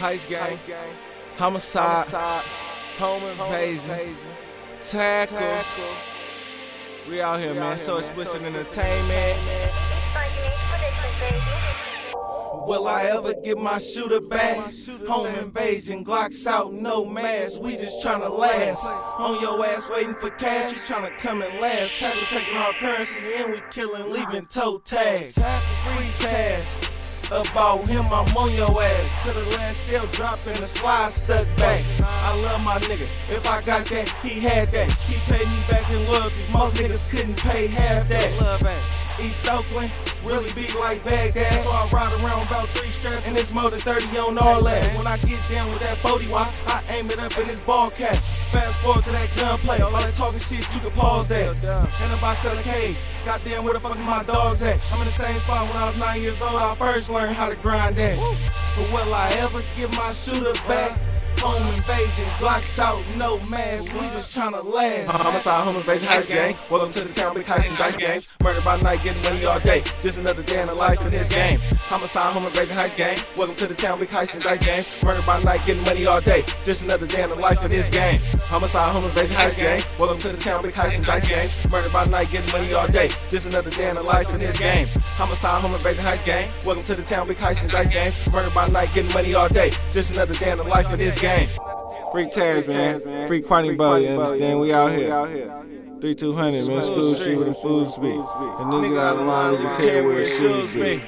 Heist gang, homicide, home invasions, tackle. We out here, man. So explicit entertainment. Will I ever get my shooter back? Home invasion, Glocks out, no mask. We just tryna last. On your ass waiting for cash, you tryna come and last. Tackle taking our currency and we killing, leaving toe tags. Free tags. About him, I'm on your ass. To the last shell drop and the slide stuck back. I love my nigga. If I got that, he had that. He paid me back in loyalty. Most niggas couldn't pay half that. East Oakland, really be like Baghdad. So I ride around about three straps and more than 30 on all that. When I get down with that 40 watt, I aim it up in this ball cap. Fast forward to that gunplay, all that talking shit, you can pause that. In a box out of the cage, goddamn, where the fuck is my dogs at? I'm in the same spot when I was nine years old, I first learned how to grind that. But will I ever get my shooter back? Home invasion, Glocks out, no mask, we just tryna last. Uh-huh, homicide, home invasion, heist gang. Welcome to the town, big heist and dice games. Murder by night, getting money all day. Just another day in the life in this game. Homicide, home invasion, heist gang. Welcome to the town, big heist and dice games. Murder by night, getting money all day. Just another day in the life in this game. Homicide, home invasion, heist gang. Welcome to the town, big heist and dice games. Murder by night, getting money all day. Just another day in the life in this game. Homicide, home invasion, heist gang. Welcome to the town, big heist and dice games. Murder by night, getting money all day. Just another day in the life in this game. Freak Taz, man. Freak Quanty Boy, you understand? We out here. 3200, man. School street with the food speak. The nigga out of line with his head where his shoes be.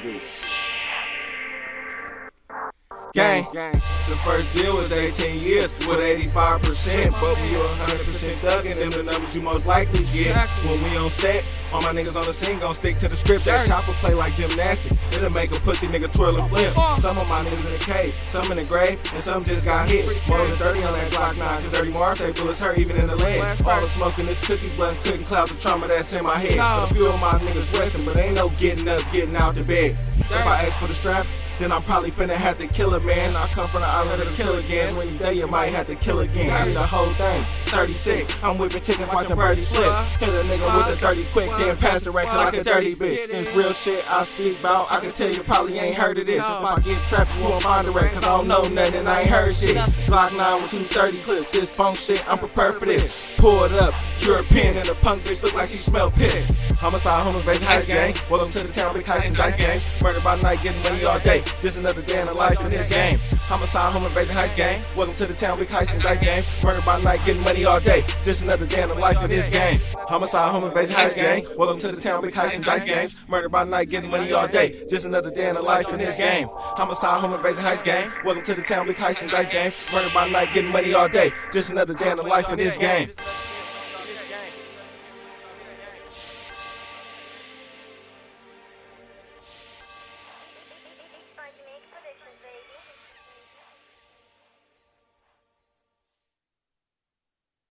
Gang. The first deal was 18 years with 85%, but we 100% thuggin'. Them the numbers you most likely get when we on set. All my niggas on the scene gon' stick to the script. That chopper play like gymnastics. It'll make a pussy nigga twirl and flip. Some of my niggas in the cage, some in the grave, and some just got hit. More than 30 on that Glock 9, cause dirty Mars say bullets hurt even in the leg. All the smoke in this cookie blunt couldn't cloud the trauma that's in my head. A few of my niggas resting, but ain't no getting up, getting out the bed. If I ask for the strap, then I'm probably finna have to kill a man. I come from the island of kill again. When you day, you might have to kill again. I the whole thing. 36, I'm whipping chickens, watching birdies slip. Hit a nigga with a 30 quick, then pass the ratchet like a dirty bitch. This real shit I speak about, I can tell you probably ain't heard of this. If I get trapped, you won't wreck, cause I don't know nothing and I ain't heard shit. Block 9 with 230 clips, this funk shit, I'm prepared for this. Pull it up, European and a punk bitch look like she smell piss. Homicide, home invasion, heist gang. Welcome to the town, big heist and dice game. Murder by night, getting money all day. Just another day in the life in this game. Homicide, home invasion, heist gang. Welcome to the town, big heist and dice game. Murder by night, getting money all day. Just another day in the life in this game. Homicide, home invasion, heist gang. Welcome to the town, big heist and dice games. Murder by night, getting money all day. Just another day in the life in this game. Homicide, home invasion, heist gang. Welcome to the town, big heist and dice games. Murder by night, getting money all day. Just another day in the life in this game.